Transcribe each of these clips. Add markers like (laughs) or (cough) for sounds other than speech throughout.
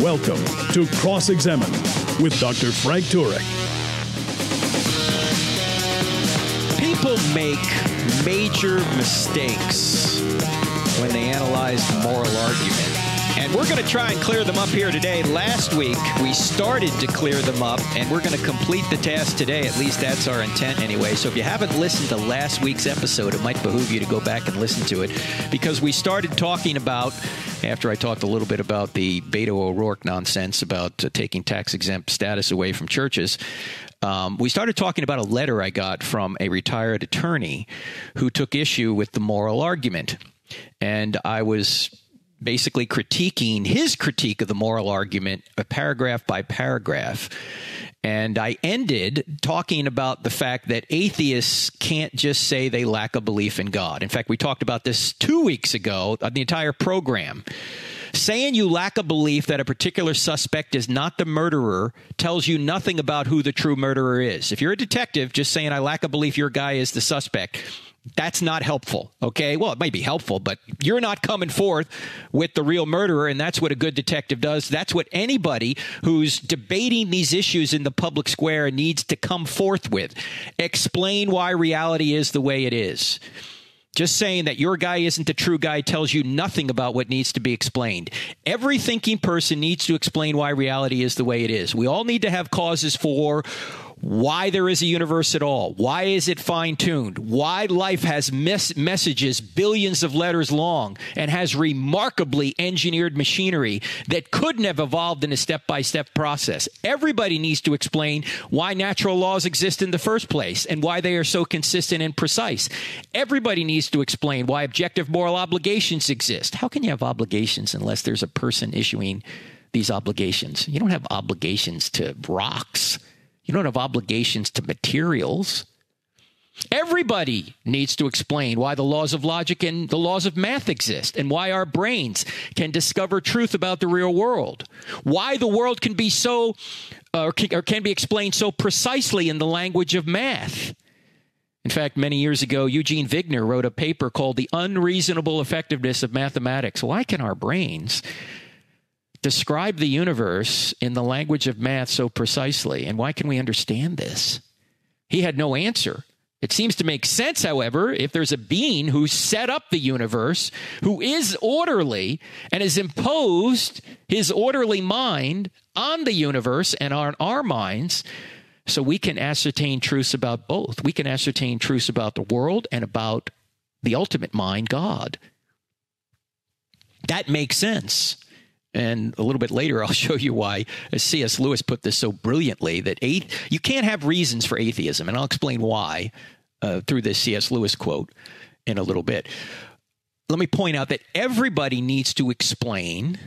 Welcome to Cross Examine with Dr. Frank Turek. People make major mistakes when they analyze moral argument. And we're going to try and clear them up here today. Last week, we started to clear them up, and we're going to complete the task today. At least that's our intent anyway. So if you haven't listened to last week's episode, it might behoove you to go back and listen to it because we started talking about, after I talked a little bit about the Beto O'Rourke nonsense about uh, taking tax exempt status away from churches. Um, we started talking about a letter I got from a retired attorney who took issue with the moral argument. And I was basically critiquing his critique of the moral argument, uh, paragraph by paragraph. And I ended talking about the fact that atheists can't just say they lack a belief in God. In fact, we talked about this two weeks ago on the entire program. Saying you lack a belief that a particular suspect is not the murderer tells you nothing about who the true murderer is. If you're a detective, just saying I lack a belief your guy is the suspect that's not helpful. Okay. Well, it might be helpful, but you're not coming forth with the real murderer. And that's what a good detective does. That's what anybody who's debating these issues in the public square needs to come forth with. Explain why reality is the way it is. Just saying that your guy isn't a true guy tells you nothing about what needs to be explained. Every thinking person needs to explain why reality is the way it is. We all need to have causes for why there is a universe at all. Why is it fine tuned? Why life has mes- messages billions of letters long and has remarkably engineered machinery that couldn't have evolved in a step by step process. Everybody needs to explain why natural laws exist in the first place and why they are so consistent and precise. Everybody needs to explain why objective moral obligations exist. How can you have obligations unless there's a person issuing these obligations? You don't have obligations to rocks. You don't have obligations to materials. Everybody needs to explain why the laws of logic and the laws of math exist and why our brains can discover truth about the real world. Why the world can be so, uh, or, can, or can be explained so precisely in the language of math. In fact, many years ago, Eugene Wigner wrote a paper called The Unreasonable Effectiveness of Mathematics. Why can our brains describe the universe in the language of math so precisely? And why can we understand this? He had no answer. It seems to make sense, however, if there's a being who set up the universe, who is orderly, and has imposed his orderly mind on the universe and on our minds, so we can ascertain truths about both. We can ascertain truths about the world and about the ultimate mind, God. That makes sense. And a little bit later, (laughs) I'll show you why, C.S. Lewis put this so brilliantly, that athe- you can't have reasons for atheism. And I'll explain why uh, through this C.S. Lewis quote in a little bit. Let me point out that everybody needs to explain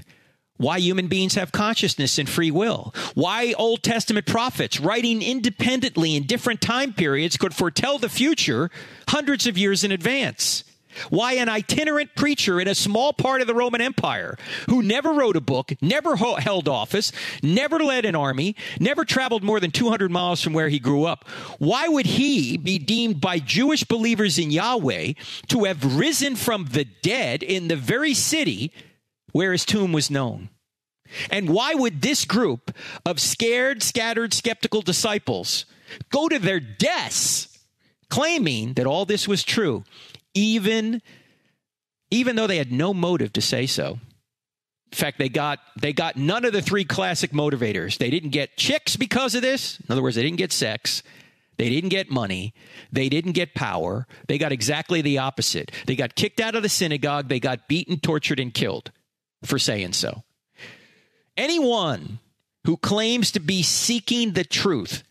why human beings have consciousness and free will, why Old Testament prophets writing independently in different time periods could foretell the future hundreds of years in advance. Why an itinerant preacher in a small part of the Roman Empire who never wrote a book, never held office, never led an army, never traveled more than 200 miles from where he grew up, why would he be deemed by Jewish believers in Yahweh to have risen from the dead in the very city where his tomb was known? And why would this group of scared, scattered, skeptical disciples go to their deaths claiming that all this was true? Even even though they had no motive to say so. In fact, they got they got none of the three classic motivators. They didn't get chicks because of this. In other words, they didn't get sex. They didn't get money. They didn't get power. They got exactly the opposite. They got kicked out of the synagogue. They got beaten, tortured, and killed for saying so. Anyone who claims to be seeking the truth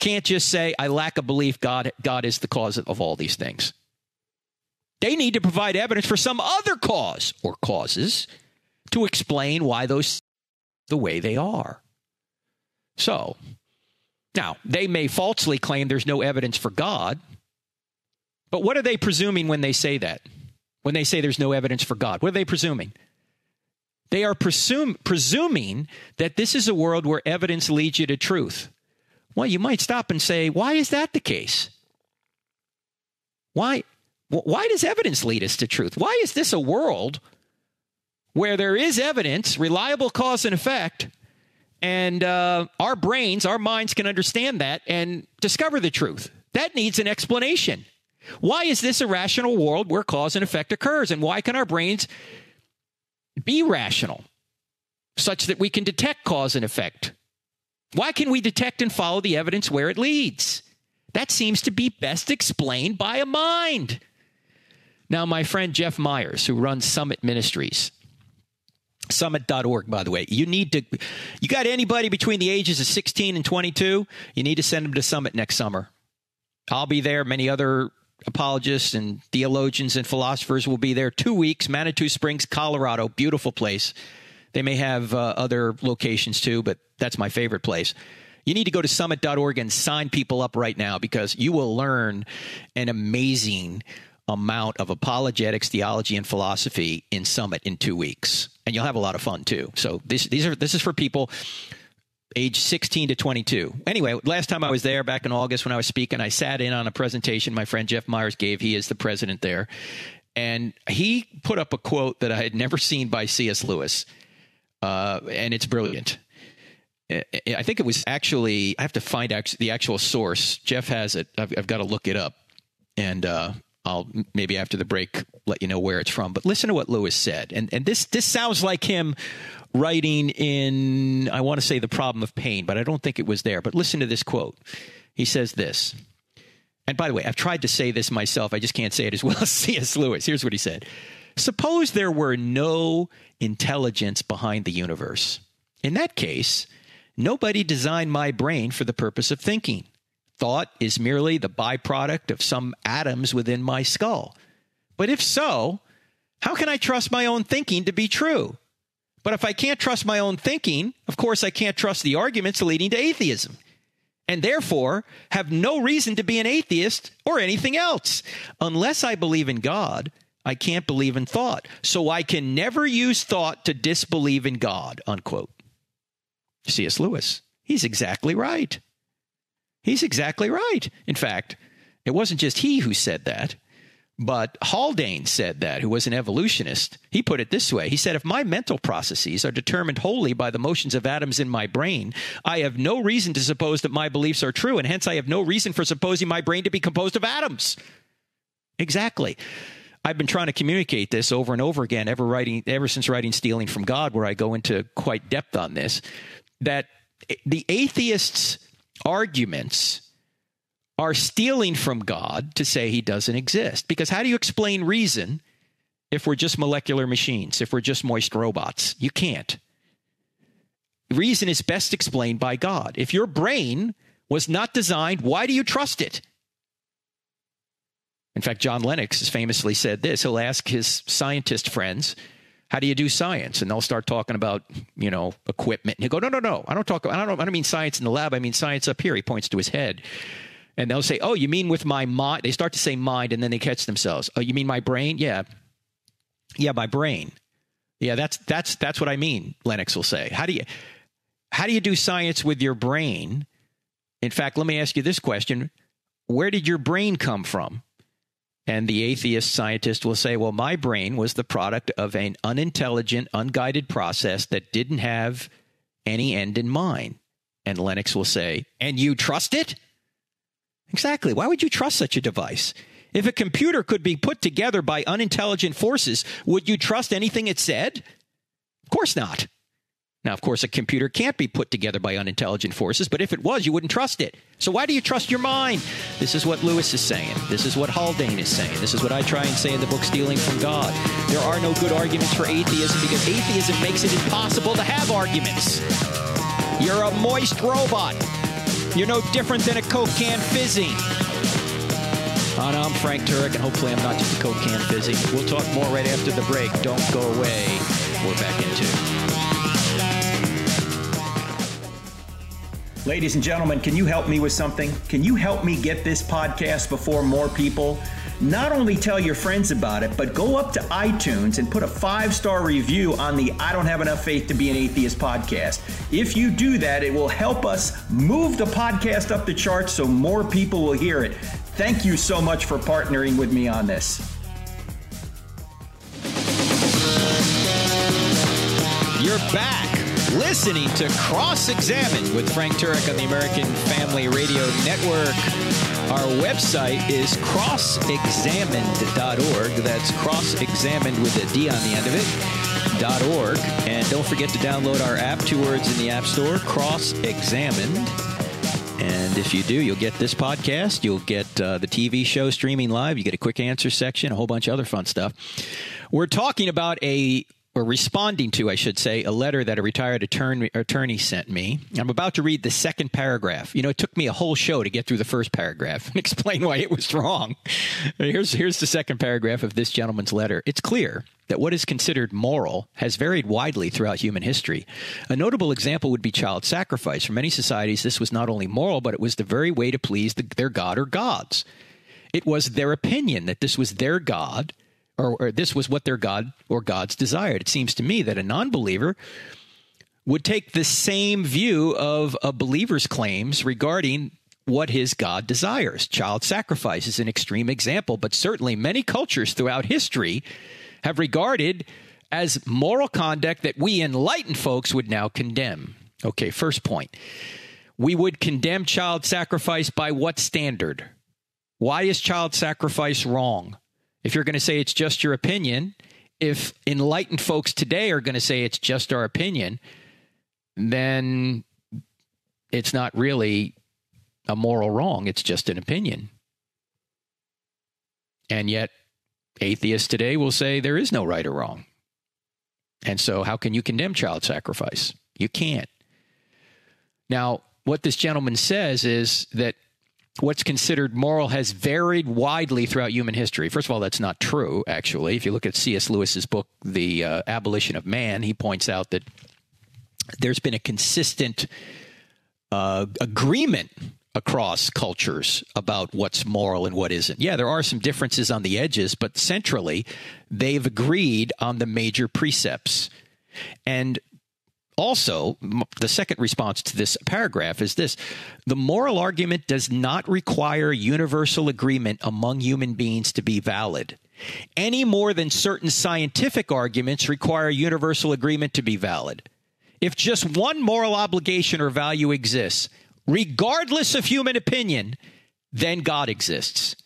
can't just say, I lack a belief God, God is the cause of all these things. They need to provide evidence for some other cause or causes to explain why those the way they are. So, Now, they may falsely claim there's no evidence for God, but what are they presuming when they say that? When they say there's no evidence for God, what are they presuming? They are presume, presuming that this is a world where evidence leads you to truth. Well, you might stop and say, why is that the case? Why, why does evidence lead us to truth? Why is this a world where there is evidence, reliable cause and effect, and uh, our brains, our minds can understand that and discover the truth? That needs an explanation. Why is this a rational world where cause and effect occurs? And why can our brains be rational such that we can detect cause and effect? Why can we detect and follow the evidence where it leads? That seems to be best explained by a mind. Now, my friend Jeff Myers, who runs Summit Ministries, summit.org by the way you need to you got anybody between the ages of 16 and 22 you need to send them to summit next summer. I'll be there. Many other apologists and theologians and philosophers will be there. Two weeks manitou springs colorado beautiful place. They may have uh, other locations too but that's my favorite place. You need to go to summit.org and sign people up right now because you will learn an amazing amount of apologetics, theology, and philosophy in Summit in two weeks, and you'll have a lot of fun too. So this these are this is for people age 16 to 22. Anyway, last time I was there back in August when I was speaking, I sat in on a presentation my friend Jeff Myers gave. He is the president there. And he put up a quote that I had never seen by C.S. Lewis. Uh, and it's brilliant. I think it was actually, I have to find the actual source. Jeff has it. I've, I've got to look it up. And uh, I'll maybe after the break let you know where it's from. But listen to what Lewis said. And, and this, this sounds like him writing in, I want to say, The Problem of Pain, but I don't think it was there. But listen to this quote. He says this. And by the way, I've tried to say this myself. I just can't say it as well (laughs) as C.S. Lewis. Here's what he said Suppose there were no intelligence behind the universe. In that case, nobody designed my brain for the purpose of thinking. Thought is merely the byproduct of some atoms within my skull. But if so, how can I trust my own thinking to be true? But if I can't trust my own thinking, of course I can't trust the arguments leading to atheism. And therefore, have no reason to be an atheist or anything else. Unless I believe in God, I can't believe in thought. So I can never use thought to disbelieve in God, unquote. C.S. Lewis. He's exactly right. He's exactly right. In fact, it wasn't just he who said that. But Haldane said that, who was an evolutionist. He put it this way He said, If my mental processes are determined wholly by the motions of atoms in my brain, I have no reason to suppose that my beliefs are true, and hence I have no reason for supposing my brain to be composed of atoms. Exactly. I've been trying to communicate this over and over again, ever writing, ever since writing "Stealing from God," where I go into quite depth on this. That the atheists' arguments are stealing from God to say he doesn't exist. Because how do you explain reason if we're just molecular machines, if we're just moist robots? You can't. Reason is best explained by God. If your brain was not designed, why do you trust it? In fact, John Lennox has famously said this. He'll ask his scientist friends, how do you do science? And they'll start talking about, you know, equipment. And he'll go, no, no, no. I don't talk, I don't, I don't mean science in the lab. I mean science up here. He points to his head. And they'll say, oh, you mean with my mind? They start to say mind and then they catch themselves. Oh, you mean my brain? Yeah. Yeah, my brain. Yeah, that's, that's, that's what I mean, Lennox will say. How do you, how do you do science with your brain? In fact, let me ask you this question. Where did your brain come from? And the atheist scientist will say, well, my brain was the product of an unintelligent, unguided process that didn't have any end in mind. And Lennox will say, and you trust it? Exactly. Why would you trust such a device? If a computer could be put together by unintelligent forces, would you trust anything it said? Of course not. Now, of course, a computer can't be put together by unintelligent forces, but if it was, you wouldn't trust it. So why do you trust your mind? This is what Lewis is saying. This is what Haldane is saying. This is what I try and say in the book Stealing from God. There are no good arguments for atheism because atheism makes it impossible to have arguments. You're a moist robot. You're no different than a Coke can fizzing. Ah, and I'm Frank Turek, and hopefully I'm not just a Coke can fizzing. We'll talk more right after the break. Don't go away. We're back into Ladies and gentlemen, can you help me with something? Can you help me get this podcast before more people? Not only tell your friends about it, but go up to iTunes and put a five star review on the I Don't Have Enough Faith to Be an Atheist podcast. If you do that, it will help us move the podcast up the charts so more people will hear it. Thank you so much for partnering with me on this. You're back listening to Cross Examine with Frank Turek on the American Family Radio Network. Our website is crossexamined.org. That's cross-examined with a D on the end of it. .org. And don't forget to download our app, two words in the App Store, Cross Examined. And if you do, you'll get this podcast. You'll get uh, the TV show streaming live. You get a quick answer section, a whole bunch of other fun stuff. We're talking about a or responding to, I should say, a letter that a retired attorney, attorney sent me. I'm about to read the second paragraph. You know, it took me a whole show to get through the first paragraph and (laughs) explain why it was wrong. Here's, here's the second paragraph of this gentleman's letter. It's clear that what is considered moral has varied widely throughout human history. A notable example would be child sacrifice. For many societies, this was not only moral, but it was the very way to please the, their god or gods. It was their opinion that this was their god or, or this was what their God or gods desired. It seems to me that a non believer would take the same view of a believer's claims regarding what his God desires. Child sacrifice is an extreme example, but certainly many cultures throughout history have regarded as moral conduct that we enlightened folks would now condemn. Okay, first point. We would condemn child sacrifice by what standard? Why is child sacrifice wrong? If you're going to say it's just your opinion, if enlightened folks today are going to say it's just our opinion, then it's not really a moral wrong. It's just an opinion. And yet, atheists today will say there is no right or wrong. And so, how can you condemn child sacrifice? You can't. Now, what this gentleman says is that what's considered moral has varied widely throughout human history. First of all, that's not true, actually. If you look at C.S. Lewis's book, The uh, Abolition of Man, he points out that there's been a consistent uh, agreement across cultures about what's moral and what isn't. Yeah, there are some differences on the edges, but centrally, they've agreed on the major precepts. And also, the second response to this paragraph is this the moral argument does not require universal agreement among human beings to be valid, any more than certain scientific arguments require universal agreement to be valid. If just one moral obligation or value exists, regardless of human opinion, then God exists.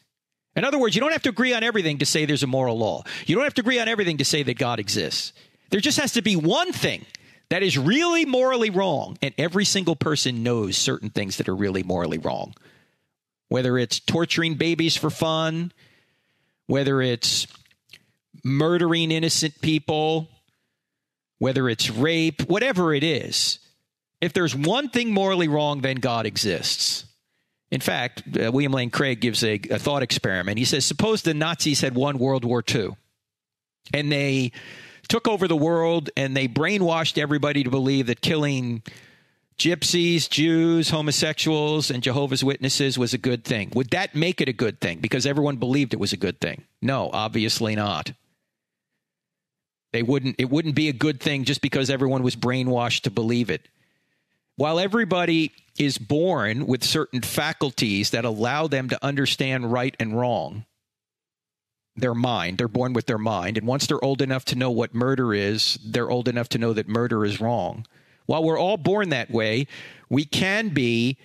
In other words, you don't have to agree on everything to say there's a moral law. You don't have to agree on everything to say that God exists. There just has to be one thing that is really morally wrong. And every single person knows certain things that are really morally wrong. Whether it's torturing babies for fun, whether it's murdering innocent people, whether it's rape, whatever it is. If there's one thing morally wrong, then God exists. In fact, uh, William Lane Craig gives a, a thought experiment. He says, Suppose the Nazis had won World War II and they took over the world and they brainwashed everybody to believe that killing gypsies, Jews, homosexuals, and Jehovah's Witnesses was a good thing. Would that make it a good thing because everyone believed it was a good thing? No, obviously not. They wouldn't it wouldn't be a good thing just because everyone was brainwashed to believe it. While everybody is born with certain faculties that allow them to understand right and wrong, their mind. They're born with their mind. And once they're old enough to know what murder is, they're old enough to know that murder is wrong. While we're all born that way, we can be.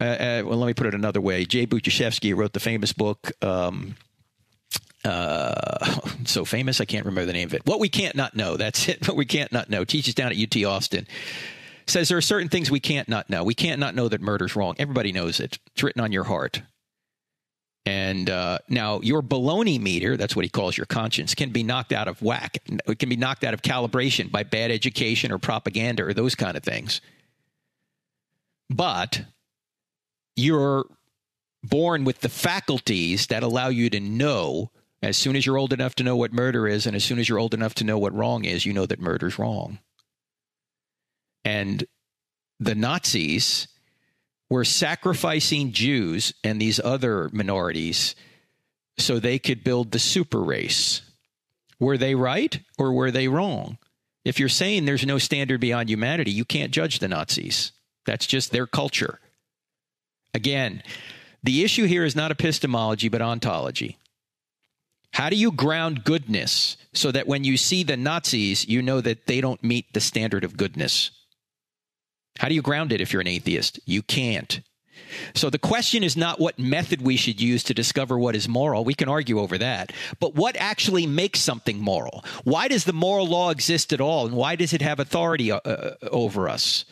Uh, uh, well, let me put it another way. Jay Budziszewski wrote the famous book. Um, uh, (laughs) so famous, I can't remember the name of it. What we can't not know. That's it. (laughs) What we can't not know. Teaches down at UT Austin. Says there are certain things we can't not know. We can't not know that murder's wrong. Everybody knows it. It's written on your heart. And uh, now your baloney meter, that's what he calls your conscience, can be knocked out of whack. It can be knocked out of calibration by bad education or propaganda or those kind of things. But you're born with the faculties that allow you to know as soon as you're old enough to know what murder is and as soon as you're old enough to know what wrong is, you know that murder's wrong. And the Nazis were sacrificing Jews and these other minorities so they could build the super race. Were they right or were they wrong? If you're saying there's no standard beyond humanity, you can't judge the Nazis. That's just their culture. Again, the issue here is not epistemology, but ontology. How do you ground goodness so that when you see the Nazis, you know that they don't meet the standard of goodness? How do you ground it if you're an atheist? You can't. So the question is not what method we should use to discover what is moral. We can argue over that. But what actually makes something moral? Why does the moral law exist at all? And why does it have authority uh, uh over us?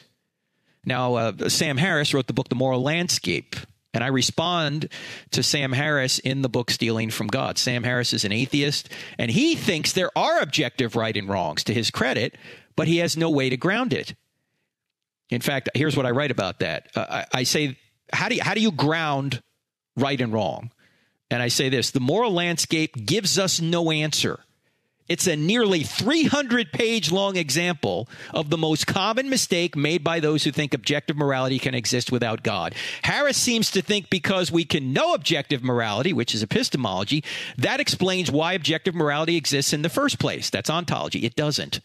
Now, uh, Sam Harris wrote the book, The Moral Landscape. And I respond to Sam Harris in the book Stealing from God. Sam Harris is an atheist, and he thinks there are objective right and wrongs to his credit, but he has no way to ground it. In fact, here's what I write about that. Uh, I, I say how do you, how do you ground right and wrong? And I say this: the moral landscape gives us no answer. It's a nearly 300 page long example of the most common mistake made by those who think objective morality can exist without God. Harris seems to think because we can know objective morality, which is epistemology, that explains why objective morality exists in the first place. That's ontology. It doesn't.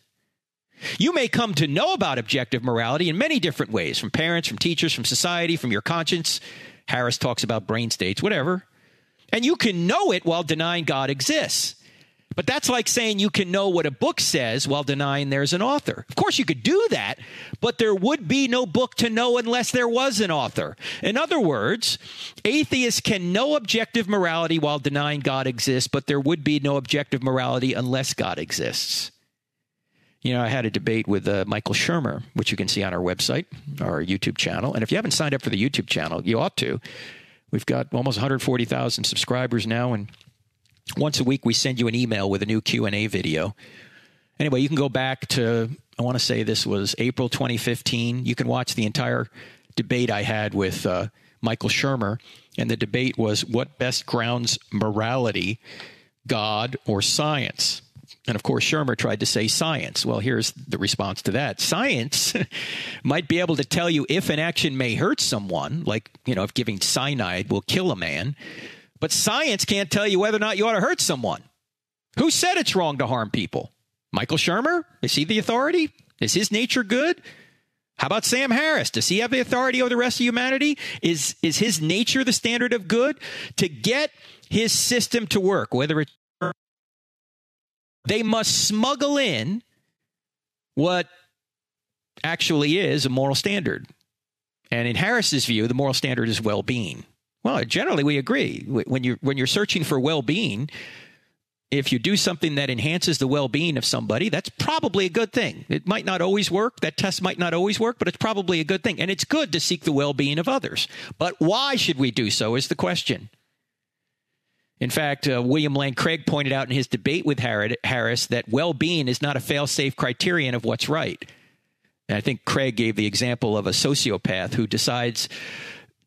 You may come to know about objective morality in many different ways from parents, from teachers, from society, from your conscience. Harris talks about brain states, whatever. And you can know it while denying God exists. But that's like saying you can know what a book says while denying there's an author. Of course, you could do that, but there would be no book to know unless there was an author. In other words, atheists can know objective morality while denying God exists, but there would be no objective morality unless God exists. You know, I had a debate with uh, Michael Shermer, which you can see on our website, our YouTube channel. And if you haven't signed up for the YouTube channel, you ought to. We've got almost 140,000 subscribers now, and once a week we send you an email with a new Q&A video. Anyway, you can go back to I want to say this was April 2015. You can watch the entire debate I had with uh, Michael Shermer, and the debate was what best grounds morality, God or science. And of course, Shermer tried to say science. Well, here's the response to that science (laughs) might be able to tell you if an action may hurt someone, like, you know, if giving cyanide will kill a man, but science can't tell you whether or not you ought to hurt someone. Who said it's wrong to harm people? Michael Shermer? Is he the authority? Is his nature good? How about Sam Harris? Does he have the authority over the rest of humanity? Is is his nature the standard of good? To get his system to work, whether it's they must smuggle in what actually is a moral standard. And in Harris's view, the moral standard is well being. Well, generally, we agree. When you're, when you're searching for well being, if you do something that enhances the well being of somebody, that's probably a good thing. It might not always work. That test might not always work, but it's probably a good thing. And it's good to seek the well being of others. But why should we do so is the question. In fact, uh, William Lane Craig pointed out in his debate with Harris that well being is not a fail safe criterion of what's right. And I think Craig gave the example of a sociopath who decides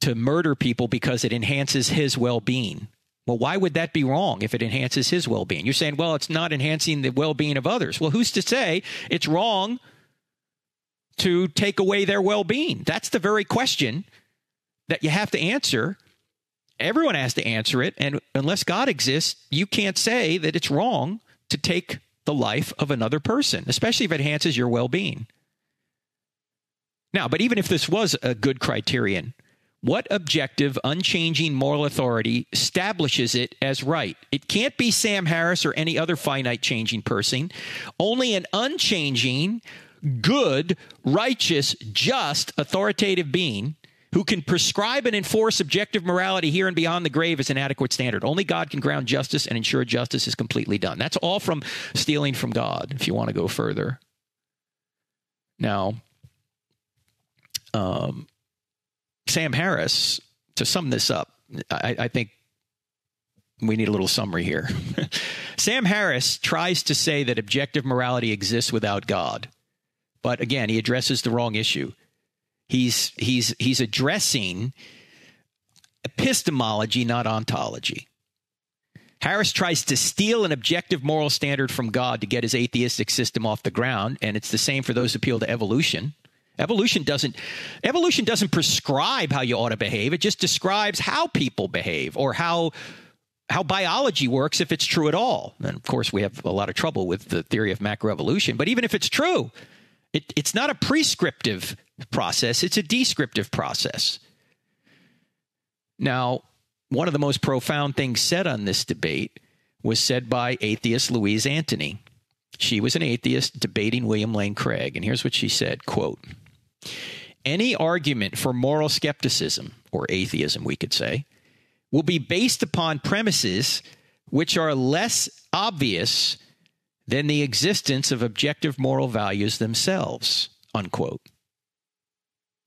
to murder people because it enhances his well being. Well, why would that be wrong if it enhances his well being? You're saying, well, it's not enhancing the well being of others. Well, who's to say it's wrong to take away their well being? That's the very question that you have to answer everyone has to answer it. And unless God exists, you can't say that it's wrong to take the life of another person, especially if it enhances your well being. Now, but even if this was a good criterion, what objective, unchanging moral authority establishes it as right? It can't be Sam Harris or any other finite changing person. Only an unchanging, good, righteous, just, authoritative being who can prescribe and enforce objective morality here and beyond the grave is an adequate standard. Only God can ground justice and ensure justice is completely done. That's all from stealing from God, if you want to go further. Now, um, Sam Harris, to sum this up, I, I think we need a little summary here. (laughs) Sam Harris tries to say that objective morality exists without God. But again, he addresses the wrong issue. He's he's he's addressing epistemology, not ontology. Harris tries to steal an objective moral standard from God to get his atheistic system off the ground, and it's the same for those who appeal to evolution. Evolution doesn't evolution doesn't prescribe how you ought to behave. It just describes how people behave or how how biology works if it's true at all. And of course, we have a lot of trouble with the theory of macroevolution, but even if it's true, it, it's not a prescriptive process, it's a descriptive process. Now, one of the most profound things said on this debate was said by atheist Louise Antony. She was an atheist debating William Lane Craig, and here's what she said, quote, any argument for moral skepticism, or atheism, we could say, will be based upon premises which are less obvious than the existence of objective moral values themselves. Unquote.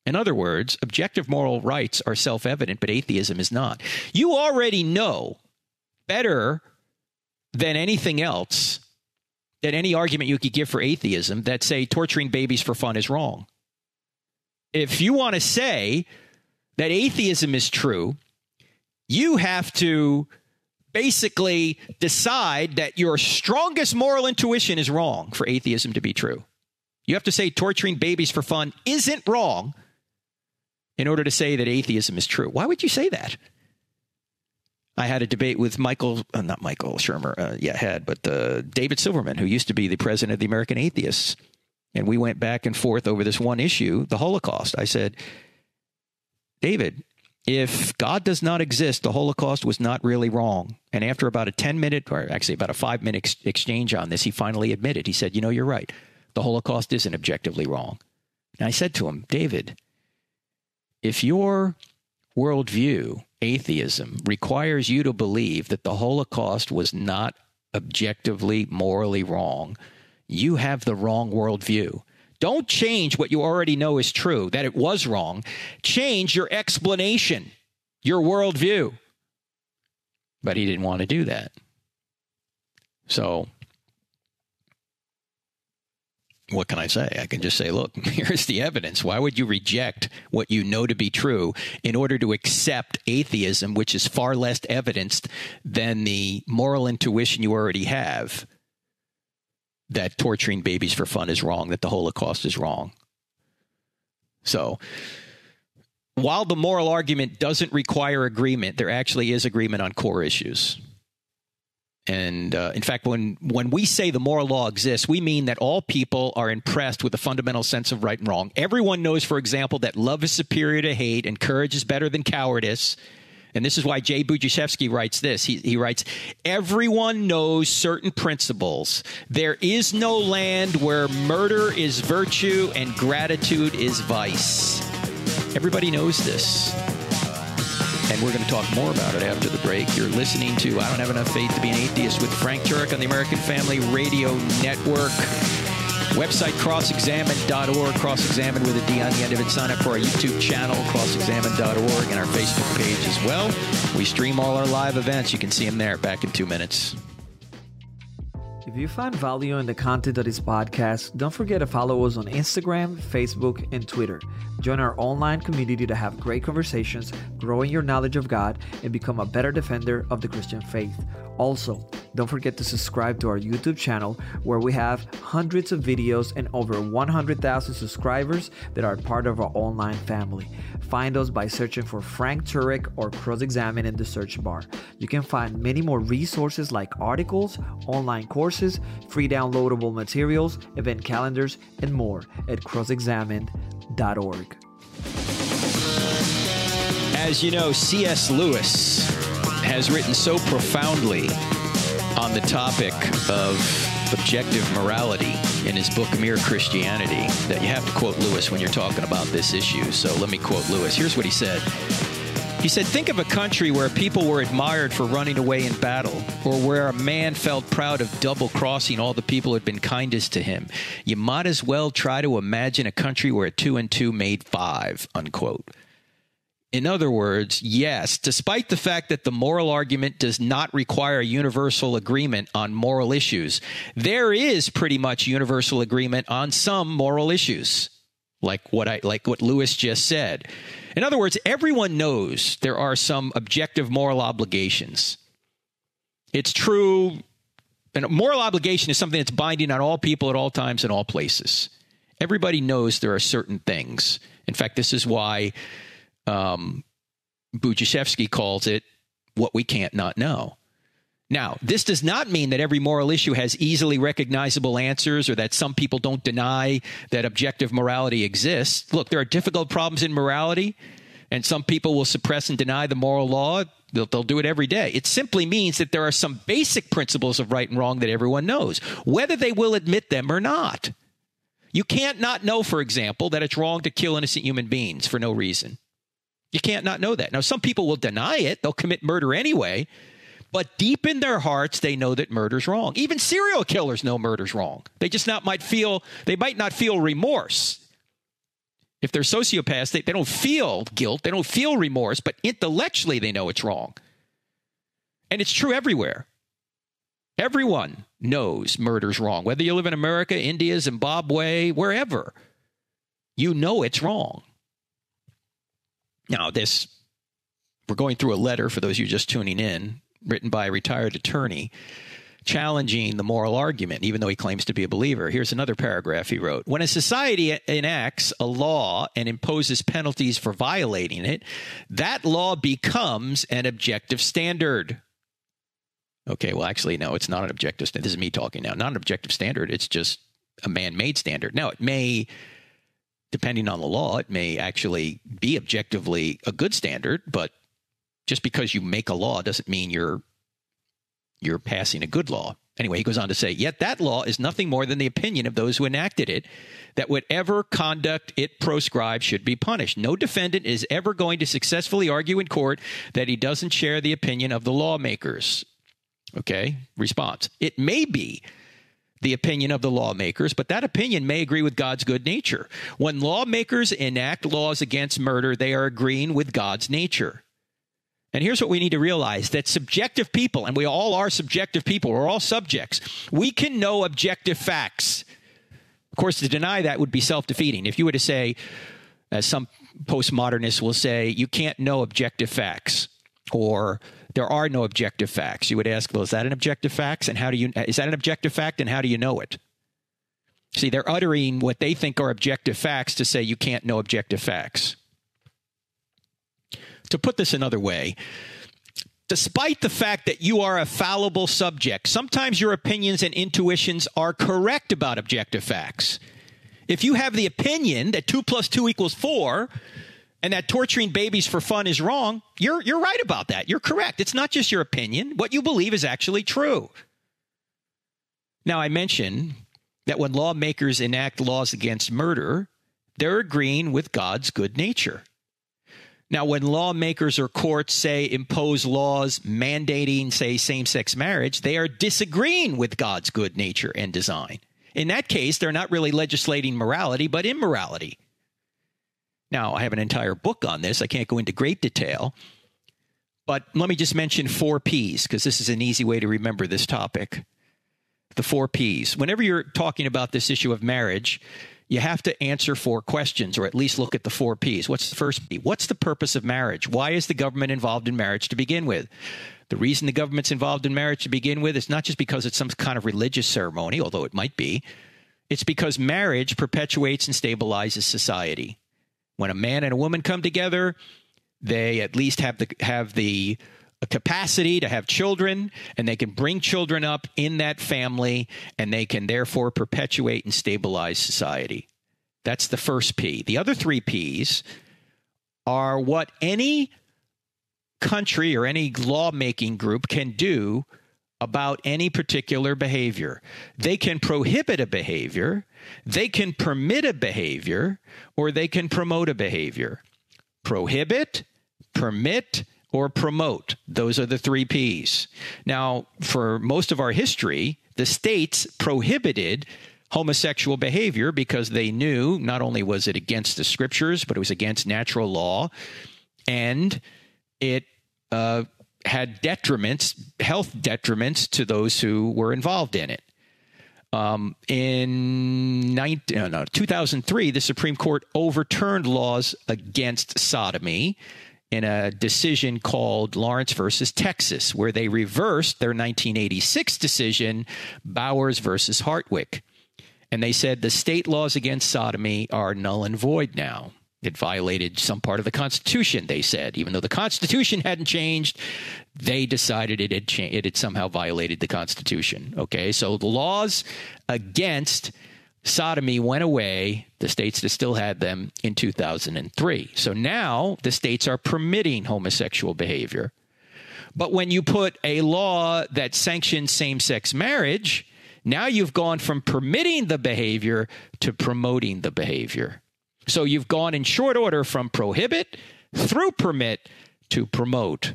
In other words, objective moral rights are self evident, but atheism is not. You already know better than anything else, than any argument you could give for atheism, that say torturing babies for fun is wrong. If you want to say that atheism is true, you have to basically decide that your strongest moral intuition is wrong for atheism to be true. You have to say torturing babies for fun isn't wrong in order to say that atheism is true. Why would you say that? I had a debate with Michael, uh, not Michael Shermer, uh, yeah, had, but uh, David Silverman, who used to be the president of the American Atheists. And we went back and forth over this one issue, the Holocaust. I said, David, if God does not exist, the Holocaust was not really wrong. And after about a 10 minute, or actually about a five minute ex- exchange on this, he finally admitted. He said, You know, you're right. The Holocaust isn't objectively wrong. And I said to him, David, if your worldview, atheism, requires you to believe that the Holocaust was not objectively morally wrong, you have the wrong worldview. Don't change what you already know is true, that it was wrong. Change your explanation, your worldview. But he didn't want to do that. So, what can I say? I can just say, look, (laughs) here's the evidence. Why would you reject what you know to be true in order to accept atheism, which is far less evidenced than the moral intuition you already have? that torturing babies for fun is wrong, that the Holocaust is wrong. So, while the moral argument doesn't require agreement, there actually is agreement on core issues. And uh, in fact, when, when we say the moral law exists, we mean that all people are impressed with a fundamental sense of right and wrong. Everyone knows, for example, that love is superior to hate and courage is better than cowardice and this is why Jay Budziszewski writes this. He, he writes, Everyone knows certain principles. There is no land where murder is virtue and gratitude is vice. Everybody knows this. And we're going to talk more about it after the break. You're listening to I Don't Have Enough Faith to Be an Atheist with Frank Turek on the American Family Radio Network. Website crossexamined.org, crossexamined with a D on the end of it. Sign up for our YouTube channel, crossexamined.org, and our Facebook page as well. We stream all our live events. You can see them there. Back in two minutes. If you find value in the content of this podcast, don't forget to follow us on Instagram, Facebook, and Twitter. Join our online community to have great conversations, grow in your knowledge of God, and become a better defender of the Christian faith. Also, don't forget to subscribe to our YouTube channel where we have hundreds of videos and over 100,000 subscribers that are part of our online family. Find us by searching for Frank Turek or Cross Examine in the search bar. You can find many more resources like articles, online courses, free downloadable materials, event calendars, and more at crossexamined.org. As you know, C.S. Lewis has written so profoundly on the topic of objective morality in his book Mere Christianity that you have to quote Lewis when you're talking about this issue. So let me quote Lewis. Here's what he said. He said, Think of a country where people were admired for running away in battle, or where a man felt proud of double crossing all the people who had been kindest to him. You might as well try to imagine a country where two and two made five, unquote. In other words, yes, despite the fact that the moral argument does not require universal agreement on moral issues, there is pretty much universal agreement on some moral issues, like what I like what Lewis just said. In other words, everyone knows there are some objective moral obligations. It's true, and moral obligation is something that's binding on all people at all times and all places. Everybody knows there are certain things. In fact, this is why um, calls it what we can't not know. Now, this does not mean that every moral issue has easily recognizable answers or that some people don't deny that objective morality exists. Look, there are difficult problems in morality, and some people will suppress and deny the moral law. They'll, they'll, do it every day. It simply means that there are some basic principles of right and wrong that everyone knows, whether they will admit them or not. You can't not know, for example, that it's wrong to kill innocent human beings for no reason. You can't not know that. Now, some people will deny it, they'll commit murder anyway but deep in their hearts, they know that murder's wrong. Even serial killers know murder's wrong. They just not might feel they might not feel remorse. If they're sociopaths, they, they don't feel guilt, they don't feel remorse, but intellectually they know it's wrong. And it's true everywhere. Everyone knows murder's wrong. Whether you live in America, India, Zimbabwe, wherever, you know it's wrong. Now, this, we're going through a letter for those of you just tuning in written by a retired attorney challenging the moral argument, even though he claims to be a believer. Here's another paragraph he wrote When a society enacts a law and imposes penalties for violating it, that law becomes an objective standard. Okay, well, actually, no, it's not an objective standard. This is me talking now. Not an objective standard. It's just a man made standard. Now, it may, depending on the law, it may actually be objectively a good standard, but just because you make a law doesn't mean you're you're passing a good law. Anyway, he goes on to say, yet that law is nothing more than the opinion of those who enacted it, that whatever conduct it proscribes should be punished. No defendant is ever going to successfully argue in court that he doesn't share the opinion of the lawmakers. Okay, response. It may be the opinion of the lawmakers, but that opinion may agree with God's good nature. When lawmakers enact laws against murder, they are agreeing with God's nature. And here's what we need to realize that subjective people, and we all are subjective people, we're all subjects, we can know objective facts. Of course, to deny that would be self defeating. If you were to say, as some postmodernists will say, you can't know objective facts, or there are no objective facts, you would ask, well, is that an objective fact? And how do you, is that an objective fact, and how do you know it? See, they're uttering what they think are objective facts to say you can't know objective facts to put this another way, despite the fact that you are a fallible subject, sometimes your opinions and intuitions are correct about objective facts. If you have the opinion that 2 plus 2 equals 4 and that torturing babies for fun is wrong, you're, you're right about that. You're correct. It's not just your opinion. What you believe is actually true. Now, I mentioned that when lawmakers enact laws against murder, they're agreeing with God's good nature. Now, when lawmakers or courts say impose laws mandating, say, same sex marriage, they are disagreeing with God's good nature and design. In that case, they're not really legislating morality, but immorality. Now, I have an entire book on this. I can't go into great detail, but let me just mention four P's because this is an easy way to remember this topic. The four P's. Whenever you're talking about this issue of marriage, you have to answer four questions or at least look at the four P's. What's the first P? What's the purpose of marriage? Why is the government involved in marriage to begin with? The reason the government's involved in marriage to begin with is not just because it's some kind of religious ceremony, although it might be. It's because marriage perpetuates and stabilizes society. When a man and a woman come together, they at least have the have the capacity to have children and they can bring children up in that family and they can therefore perpetuate and stabilize society. That's the first P. The other three P's are what any country or any lawmaking group can do about any particular behavior. They can prohibit a behavior, they can permit a behavior, or they can promote a behavior. Prohibit, permit, or promote. Those are the three P's. Now, for most of our history, the states prohibited homosexual behavior because they knew not only was it against the scriptures, but it was against natural law, and it uh, had detriments, health detriments to those who were involved in it. Um, in 19, uh, no, 2003, the Supreme Court overturned laws against sodomy in a decision called Lawrence versus Texas, where they reversed their 1986 decision, Bowers versus Hardwick. And they said the state laws against sodomy are null and void now. It violated some part of the Constitution, they said. Even though the Constitution hadn't changed, they decided it had, cha- it had somehow violated the Constitution. Okay, so the laws against sodomy went away, the states that still had them, in 2003. So now the states are permitting homosexual behavior. But when you put a law that sanctions same sex marriage, now you've gone from permitting the behavior to promoting the behavior. So you've gone in short order from prohibit through permit to promote.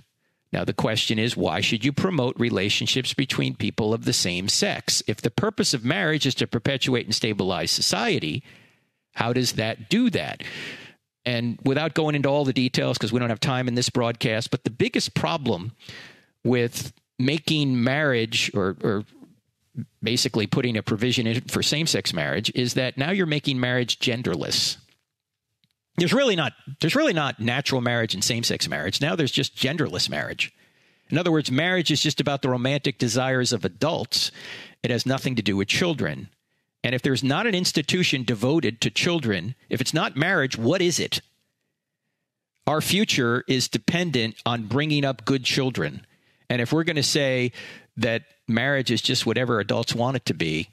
Now, the question is why should you promote relationships between people of the same sex? If the purpose of marriage is to perpetuate and stabilize society, how does that do that? And without going into all the details, because we don't have time in this broadcast, but the biggest problem with making marriage or, or basically putting a provision in for same sex marriage is that now you're making marriage genderless there's really not there's really not natural marriage and same-sex marriage. Now there's just genderless marriage. In other words marriage is just about the romantic desires of adults. It has nothing to do with children. And if there's not an institution devoted to children if it's not marriage what is it? Our future is dependent on bringing up good children. And if we're going to say that marriage is just whatever adults want it to be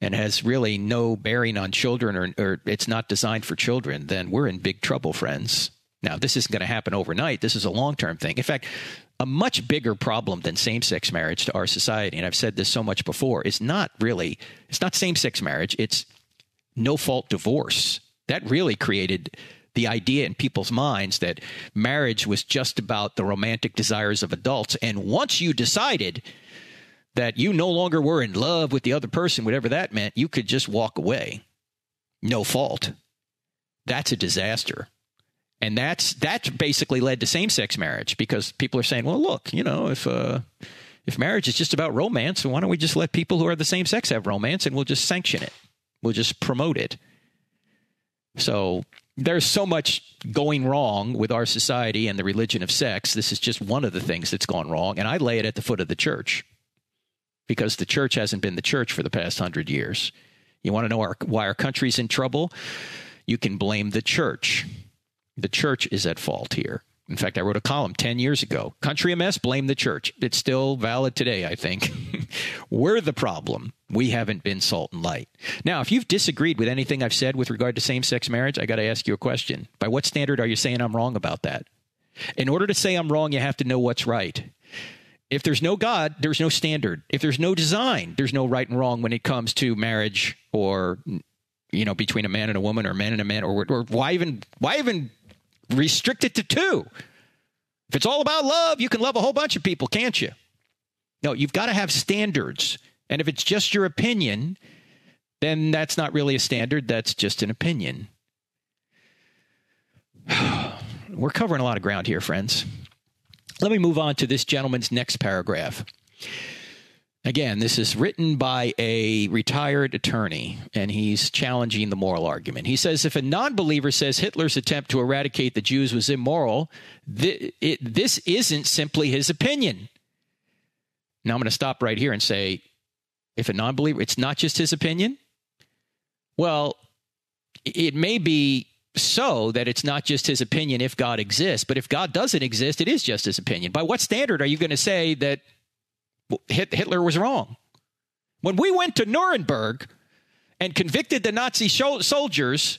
and has really no bearing on children or, or it's not designed for children, then we're in big trouble, friends. Now, this isn't going to happen overnight. This is a long term thing. In fact, a much bigger problem than same sex marriage to our society, and I've said this so much before, is not really, it's not same sex marriage, it's no fault divorce. That really created the idea in people's minds that marriage was just about the romantic desires of adults. And once you decided that you no longer were in love with the other person, whatever that meant, you could just walk away. No fault. That's a disaster. And that's that basically led to same-sex marriage because people are saying, "Well, look, you know, if uh, if marriage is just about romance, why don't we just let people who are the same sex have romance and we'll just sanction it. We'll just promote it." So there's so much going wrong with our society and the religion of sex. This is just one of the things that's gone wrong, and I lay it at the foot of the church because the church hasn't been the church for the past hundred years. You want to know our, why our country's in trouble? You can blame the church. The church is at fault here. In fact, I wrote a column 10 years ago. Country a mess, blame the church. It's still valid today, I think. (laughs) We're the problem. We haven't been salt and light. Now, if you've disagreed with anything I've said with regard to same sex marriage, I got to ask you a question. By what standard are you saying I'm wrong about that? In order to say I'm wrong, you have to know what's right. If there's no God, there's no standard. If there's no design, there's no right and wrong when it comes to marriage or you know between a man and a woman or man and a man or, or why even why even restrict it to two? If it's all about love, you can love a whole bunch of people, can't you? No, you've got to have standards. And if it's just your opinion, then that's not really a standard, that's just an opinion. (sighs) We're covering a lot of ground here, friends. Let me move on to this gentleman's next paragraph. Again, this is written by a retired attorney, and he's challenging the moral argument. He says if a non believer says Hitler's attempt to eradicate the Jews was immoral, th- it, this isn't simply his opinion. Now, I'm going to stop right here and say if a non believer, it's not just his opinion. Well, it may be so that it's not just his opinion if God exists, but if God doesn't exist, it is just his opinion. By what standard are you going to say that Hitler was wrong? When we went to Nuremberg and convicted the Nazi soldiers,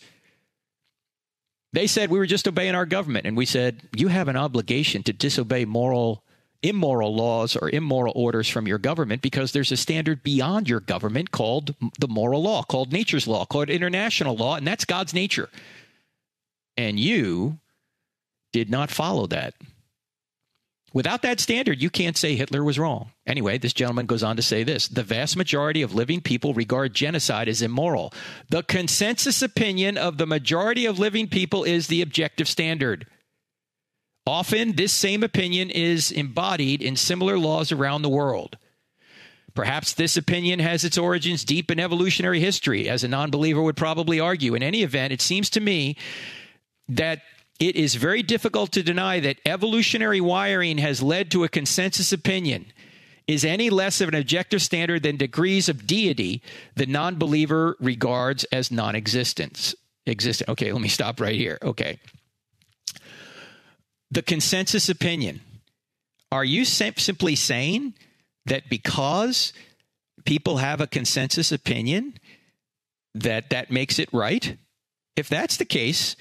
they said we were just obeying our government. And we said, you have an obligation to disobey moral immoral laws or immoral orders from your government because there's a standard beyond your government called the moral law, called nature's law, called international law, and that's God's nature and you did not follow that. Without that standard, you can't say Hitler was wrong. Anyway, this gentleman goes on to say this The vast majority of living people regard genocide as immoral. The consensus opinion of the majority of living people is the objective standard. Often, this same opinion is embodied in similar laws around the world. Perhaps this opinion has its origins deep in evolutionary history, as a non believer would probably argue. In any event, it seems to me that it is very difficult to deny that evolutionary wiring has led to a consensus opinion. is any less of an objective standard than degrees of deity the non believer regards as non existence. Existent. Okay, let me stop right here. Okay. The consensus opinion. Are you sim- simply saying that because people have a consensus opinion that that makes it right? If that's the case,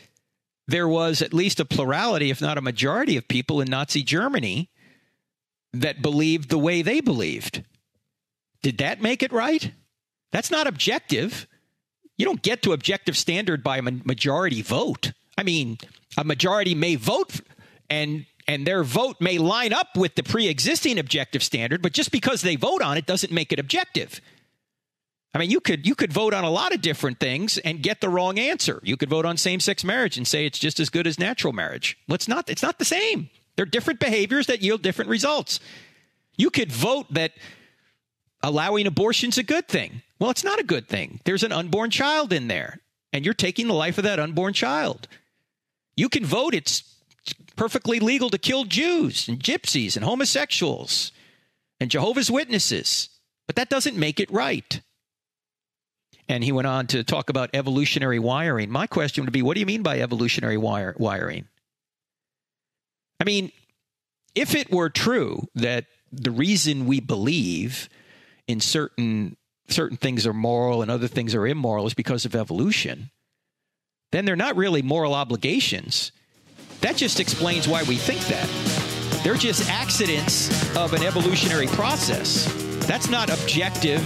there was at least a plurality, if not a majority, of people in Nazi Germany that believed the way they believed. Did that make it right? That's not objective. You don't get to objective standard by a majority vote. I mean, a majority may vote and and their vote may line up with the pre-existing objective standard, but just because they vote on it doesn't make it objective. I mean, you could you could vote on a lot of different things and get the wrong answer. You could vote on same-sex marriage and say it's just as good as natural marriage. Well, it's not. It's not the same. They're different behaviors that yield different results. You could vote that allowing abortion's a good thing. Well, it's not a good thing. There's an unborn child in there, and you're taking the life of that unborn child. You can vote it's perfectly legal to kill Jews and gypsies and homosexuals and Jehovah's Witnesses, but that doesn't make it right. And he went on to talk about evolutionary wiring. My question would be what do you mean by evolutionary wire, wiring? I mean, if it were true that the reason we believe in certain certain things are moral and other things are immoral is because of evolution, then they're not really moral obligations. That just explains why we think that. They're just accidents of an evolutionary process. That's not objective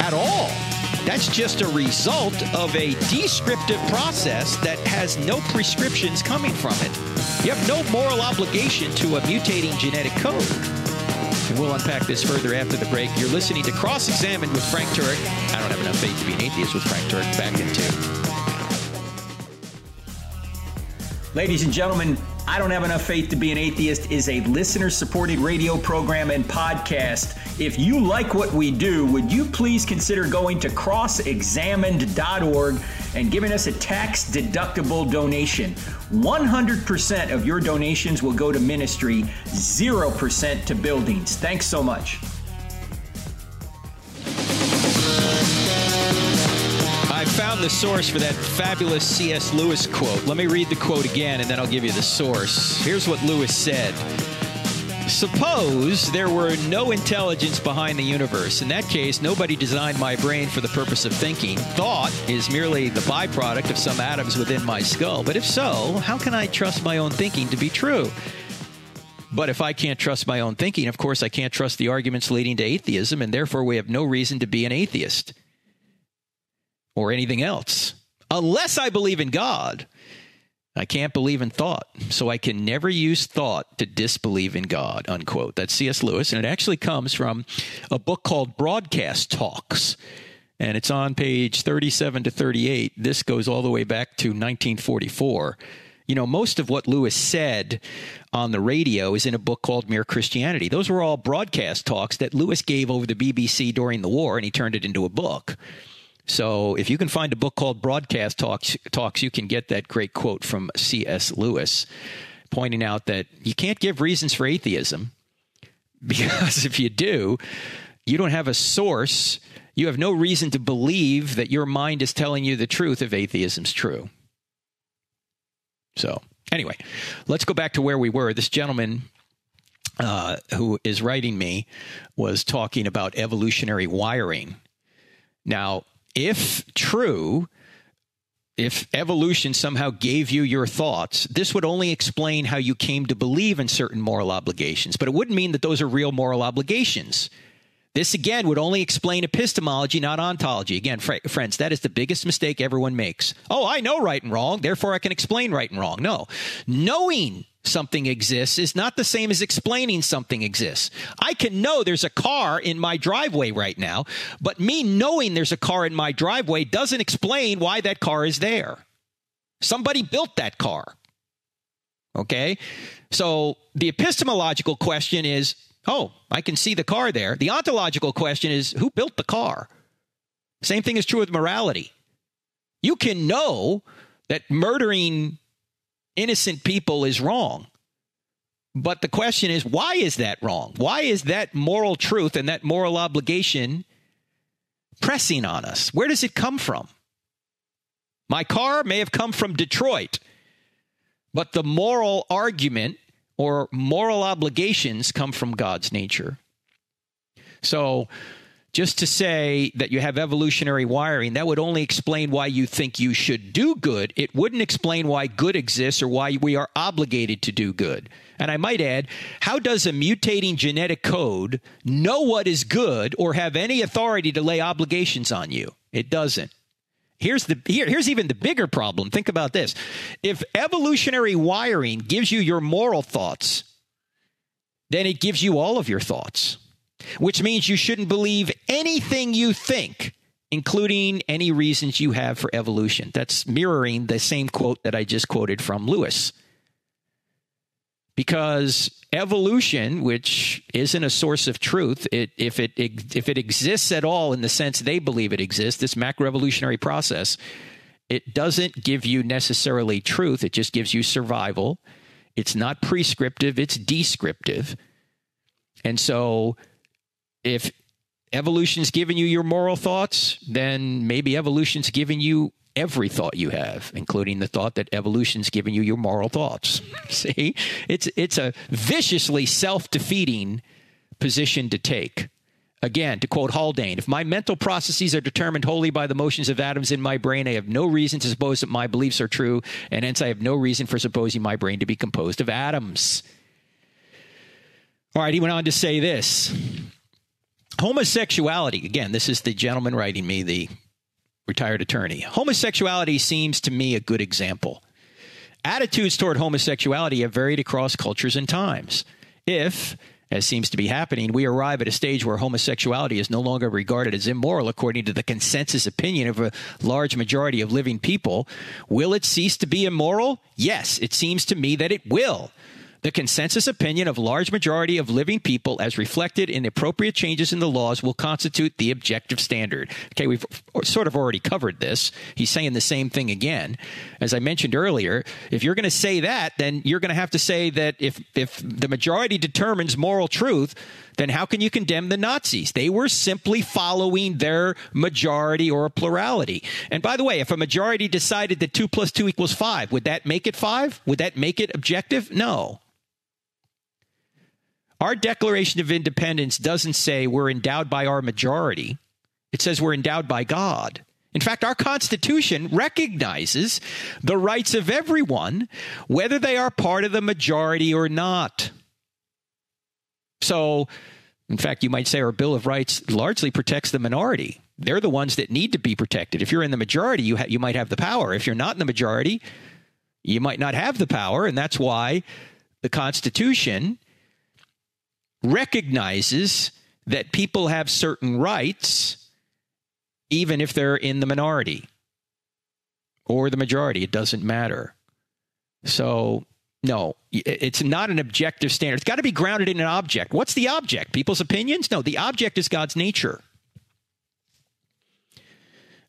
at all. That's just a result of a descriptive process that has no prescriptions coming from it. You have no moral obligation to a mutating genetic code. And we'll unpack this further after the break. You're listening to Cross Examine with Frank Turek. I don't have enough faith to be an atheist with Frank Turek. Back in two. Ladies and gentlemen, I Don't Have Enough Faith to Be an Atheist is a listener supported radio program and podcast. If you like what we do, would you please consider going to crossexamined.org and giving us a tax deductible donation? 100% of your donations will go to ministry, 0% to buildings. Thanks so much. Found the source for that fabulous C.S. Lewis quote. Let me read the quote again and then I'll give you the source. Here's what Lewis said. Suppose there were no intelligence behind the universe. In that case, nobody designed my brain for the purpose of thinking. Thought is merely the byproduct of some atoms within my skull. But if so, how can I trust my own thinking to be true? But if I can't trust my own thinking, of course, I can't trust the arguments leading to atheism, and therefore we have no reason to be an atheist or anything else. Unless I believe in God, I can't believe in thought. So I can never use thought to disbelieve in God, unquote. That's C.S. Lewis. And it actually comes from a book called Broadcast Talks. And it's on page 37 to 38. This goes all the way back to 1944. You know, most of what Lewis said on the radio is in a book called Mere Christianity. Those were all broadcast talks that Lewis gave over the BBC during the war, and he turned it into a book. So if you can find a book called Broadcast Talks, Talks, you can get that great quote from C.S. Lewis pointing out that you can't give reasons for atheism (laughs) because if you do, you don't have a source. You have no reason to believe that your mind is telling you the truth if atheism's true. So, anyway, let's go back to where we were. This gentleman uh, who is writing me was talking about evolutionary wiring. Now, if true, if evolution somehow gave you your thoughts, this would only explain how you came to believe in certain moral obligations, but it wouldn't mean that those are real moral obligations. This again would only explain epistemology, not ontology. Again, fr- friends, that is the biggest mistake everyone makes. Oh, I know right and wrong, therefore I can explain right and wrong. No. Knowing something exists is not the same as explaining something exists. I can know there's a car in my driveway right now, but me knowing there's a car in my driveway doesn't explain why that car is there. Somebody built that car. Okay? So the epistemological question is Oh, I can see the car there. The ontological question is who built the car? Same thing is true with morality. You can know that murdering innocent people is wrong, But the question is, why is that wrong? Why is that moral truth and that moral obligation pressing on us? Where does it come from? My car may have come from Detroit, but the moral argument or moral obligations come from God's nature. So, just to say that you have evolutionary wiring, that would only explain why you think you should do good. It wouldn't explain why good exists or why we are obligated to do good. And I might add, how does a mutating genetic code know what is good or have any authority to lay obligations on you? It doesn't. Here's the here, here's even the bigger problem. Think about this. If evolutionary wiring gives you your moral thoughts, then it gives you all of your thoughts which means you shouldn't believe anything you think, including any reasons you have for evolution. That's mirroring the same quote that I just quoted from Lewis. Because evolution, which isn't a source of truth, it, if it if it exists at all in the sense they believe it exists, this macroevolutionary process, it doesn't give you necessarily truth. It just gives you survival. It's not prescriptive; it's descriptive. And so if evolution's giving you your moral thoughts, then maybe evolution's giving you every thought you have, including the thought that evolution's giving you your moral thoughts. (laughs) See, it's it's a viciously self-defeating position to take. Again, to quote Haldane, if my mental processes are determined wholly by the motions of atoms in my brain, I have no reason to suppose that my beliefs are true, and hence I have no reason for supposing my brain to be composed of atoms. All right, he went on to say this homosexuality, again, this is the gentleman writing me, the retired attorney. Homosexuality seems to me a good example. Attitudes toward homosexuality have varied across cultures and times. If, as seems to be happening, we arrive at a stage where homosexuality is no longer regarded as immoral according to the consensus opinion of a large majority of living people, will it cease to be immoral? Yes, it seems to me that it will. The consensus opinion of large majority of living people as reflected in appropriate changes in the laws will constitute the objective standard. Okay, we've sort of already covered this. He's saying the same thing again. As I mentioned earlier, if you're going to say that, then you're going to have to say that if if the majority determines moral truth, then how can you condemn the Nazis? They were simply following their majority or a plurality. And by the way, if a majority decided that 2 plus 2 equals 5, would that make it 5? Would that make it objective? No. Our Declaration of Independence doesn't say we're endowed by our majority, it says we're endowed by God. In fact, our Constitution recognizes the rights of everyone, whether they are part of the majority or not. So, in fact, you might say our Bill of Rights largely protects the minority. They're the ones that need to be protected. If you're in the majority, you, ha- you might have the power. If you're not in the majority, you might not have the power. And that's why the Constitution recognizes that people have certain rights even if they're in the minority or the majority. It doesn't matter. So, no, it's not an objective standard. It's got to be grounded in an object. What's the object? People's opinions? No, the object is God's nature.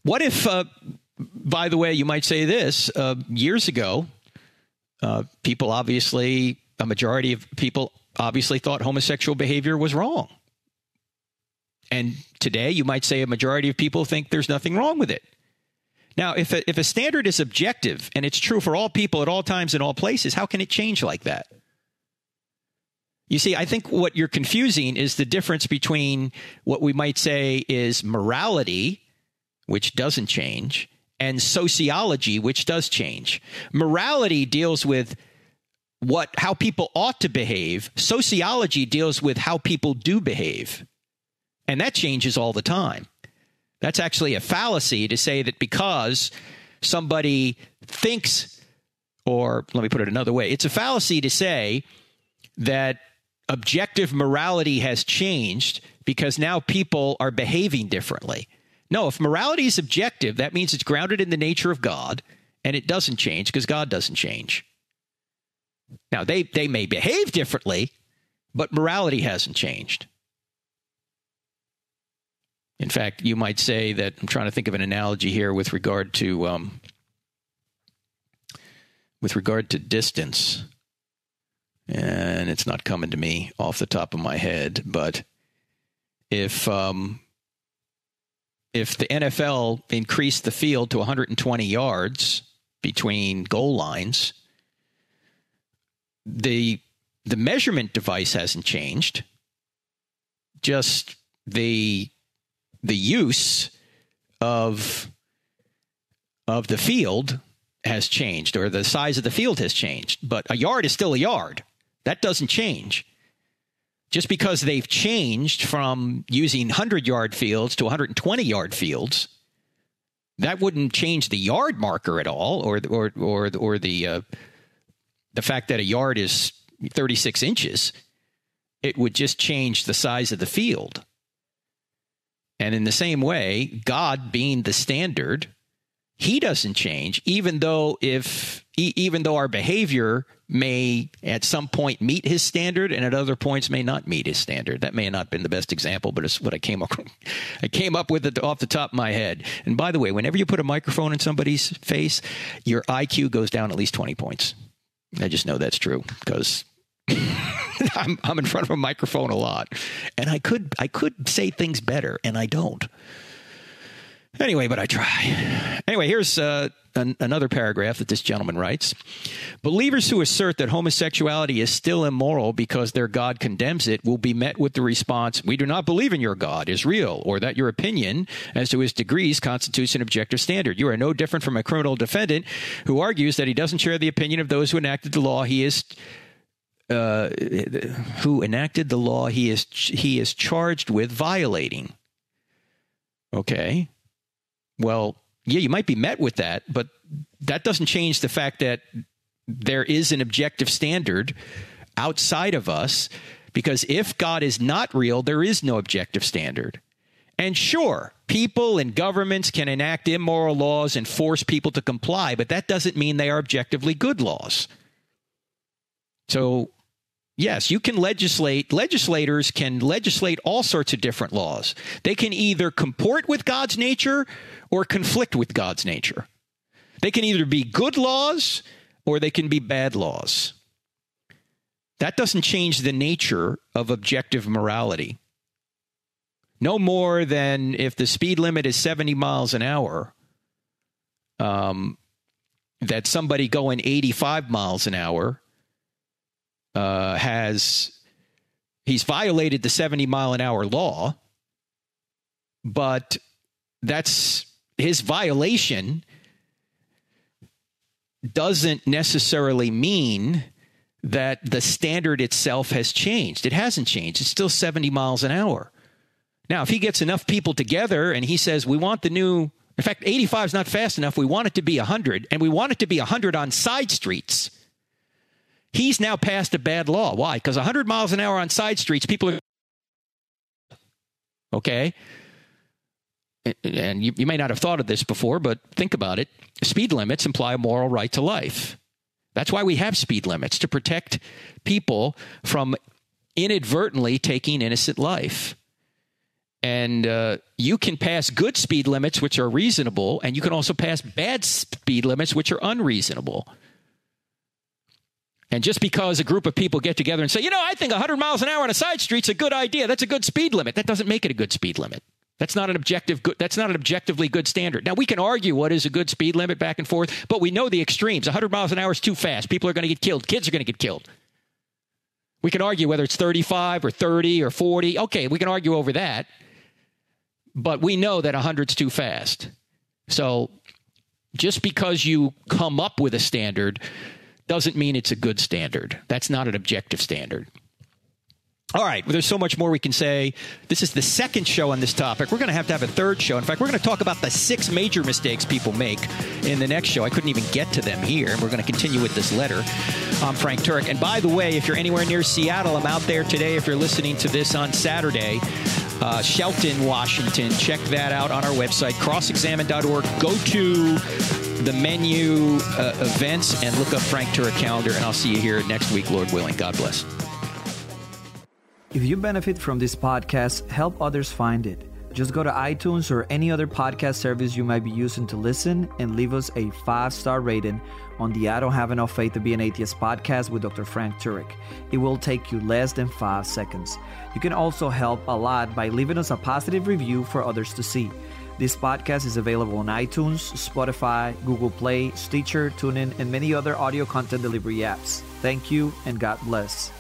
What if, uh, by the way, you might say this uh, years ago, uh, people obviously, a majority of people obviously thought homosexual behavior was wrong. And today, you might say a majority of people think there's nothing wrong with it. Now, if a, if a standard is objective and it's true for all people at all times in all places, how can it change like that? You see, I think what you're confusing is the difference between what we might say is morality, which doesn't change, and sociology, which does change. Morality deals with what how people ought to behave. Sociology deals with how people do behave. And that changes all the time. That's actually a fallacy to say that because somebody thinks or let me put it another way, it's a fallacy to say that objective morality has changed because now people are behaving differently. No, if morality is objective, that means it's grounded in the nature of God and it doesn't change because God doesn't change. Now, they, they may behave differently, but morality hasn't changed. In fact, you might say that I'm trying to think of an analogy here with regard to um, with regard to distance. And it's not coming to me off the top of my head, but if um, if the NFL increased the field to 120 yards between goal lines, the the measurement device hasn't changed. Just the the use of of the field has changed or the size of the field has changed, but a yard is still a yard. That doesn't change. Just because they've changed from using 100 yard fields to 120 yard fields, that wouldn't change the yard marker at all or or or or the uh, the fact that a yard is 36 inches. It would just change the size of the field. And in the same way, God being the standard, he doesn't change even though if even though our behavior may at some point meet his standard and at other points may not meet his standard that may not been the best example but it's what i came up (laughs) i came up with it off the top of my head and by the way whenever you put a microphone in somebody's face your iq goes down at least 20 points i just know that's true because (laughs) I'm, I'm in front of a microphone a lot. And i could i could say things better and i don't Anyway, but I try. Anyway, here's uh, an, another paragraph that this gentleman writes Believers who assert that homosexuality is still immoral because their God condemns it will be met with the response We do not believe in your God is real, or that your opinion as to his degrees constitutes an objective standard. You are no different from a criminal defendant who argues that he doesn't share the opinion of those who enacted the law he is. Uh, who enacted the law he is he is charged with violating. Okay, well, yeah, you might be met with that, but that doesn't change the fact that there is an objective standard outside of us because if God is not real, there is no objective standard. And sure, people and governments can enact immoral laws and force people to comply, but that doesn't mean they are objectively good laws. So Yes, you can legislate. Legislators can legislate all sorts of different laws. They can either comport with God's nature or conflict with God's nature. They can either be good laws or they can be bad laws. That doesn't change the nature of objective morality. No more than if the speed limit is 70 miles an hour, um, that somebody going 85 miles an hour uh, has he's violated the 70 mile an hour law, but that's his violation doesn't necessarily mean that the standard itself has changed. It hasn't changed. It's still 70 miles an hour. Now, if he gets enough people together and he says, we want the new, in fact, 85 is not fast enough. We want it to be 100, and we want it to be 100 on side streets He's now passed a bad law. Why? Because 100 miles an hour on side streets, people are. Okay? And you, you may not have thought of this before, but think about it. Speed limits imply a moral right to life. That's why we have speed limits to protect people from inadvertently taking innocent life. And uh, you can pass good speed limits, which are reasonable, and you can also pass bad speed limits, which are unreasonable. And just because a group of people get together and say, you know, I think 100 miles an hour on a side street's a good idea. That's a good speed limit. That doesn't make it a good speed limit. That's not an objective good, that's not an objectively good standard. Now we can argue what is a good speed limit back and forth, but we know the extremes. 100 miles an hour is too fast. People are going to get killed. Kids are going to get killed. We can argue whether it's 35 or 30 or 40. Okay, we can argue over that. But we know that 100's too fast. So just because you come up with a standard doesn't mean it's a good standard. That's not an objective standard. All right, well, there's so much more we can say. This is the second show on this topic. We're going to have to have a third show. In fact, we're going to talk about the six major mistakes people make in the next show. I couldn't even get to them here. and We're going to continue with this letter. I'm Frank Turek. And by the way, if you're anywhere near Seattle, I'm out there today. If you're listening to this on Saturday, uh, Shelton, Washington, check that out on our website, crossexamined.org. Go to the menu uh, events and look up Frank Turek calendar, and I'll see you here next week, Lord willing. God bless. If you benefit from this podcast, help others find it. Just go to iTunes or any other podcast service you might be using to listen and leave us a five star rating on the I Don't Have Enough Faith to Be an Atheist podcast with Dr. Frank Turek. It will take you less than five seconds. You can also help a lot by leaving us a positive review for others to see. This podcast is available on iTunes, Spotify, Google Play, Stitcher, TuneIn, and many other audio content delivery apps. Thank you and God bless.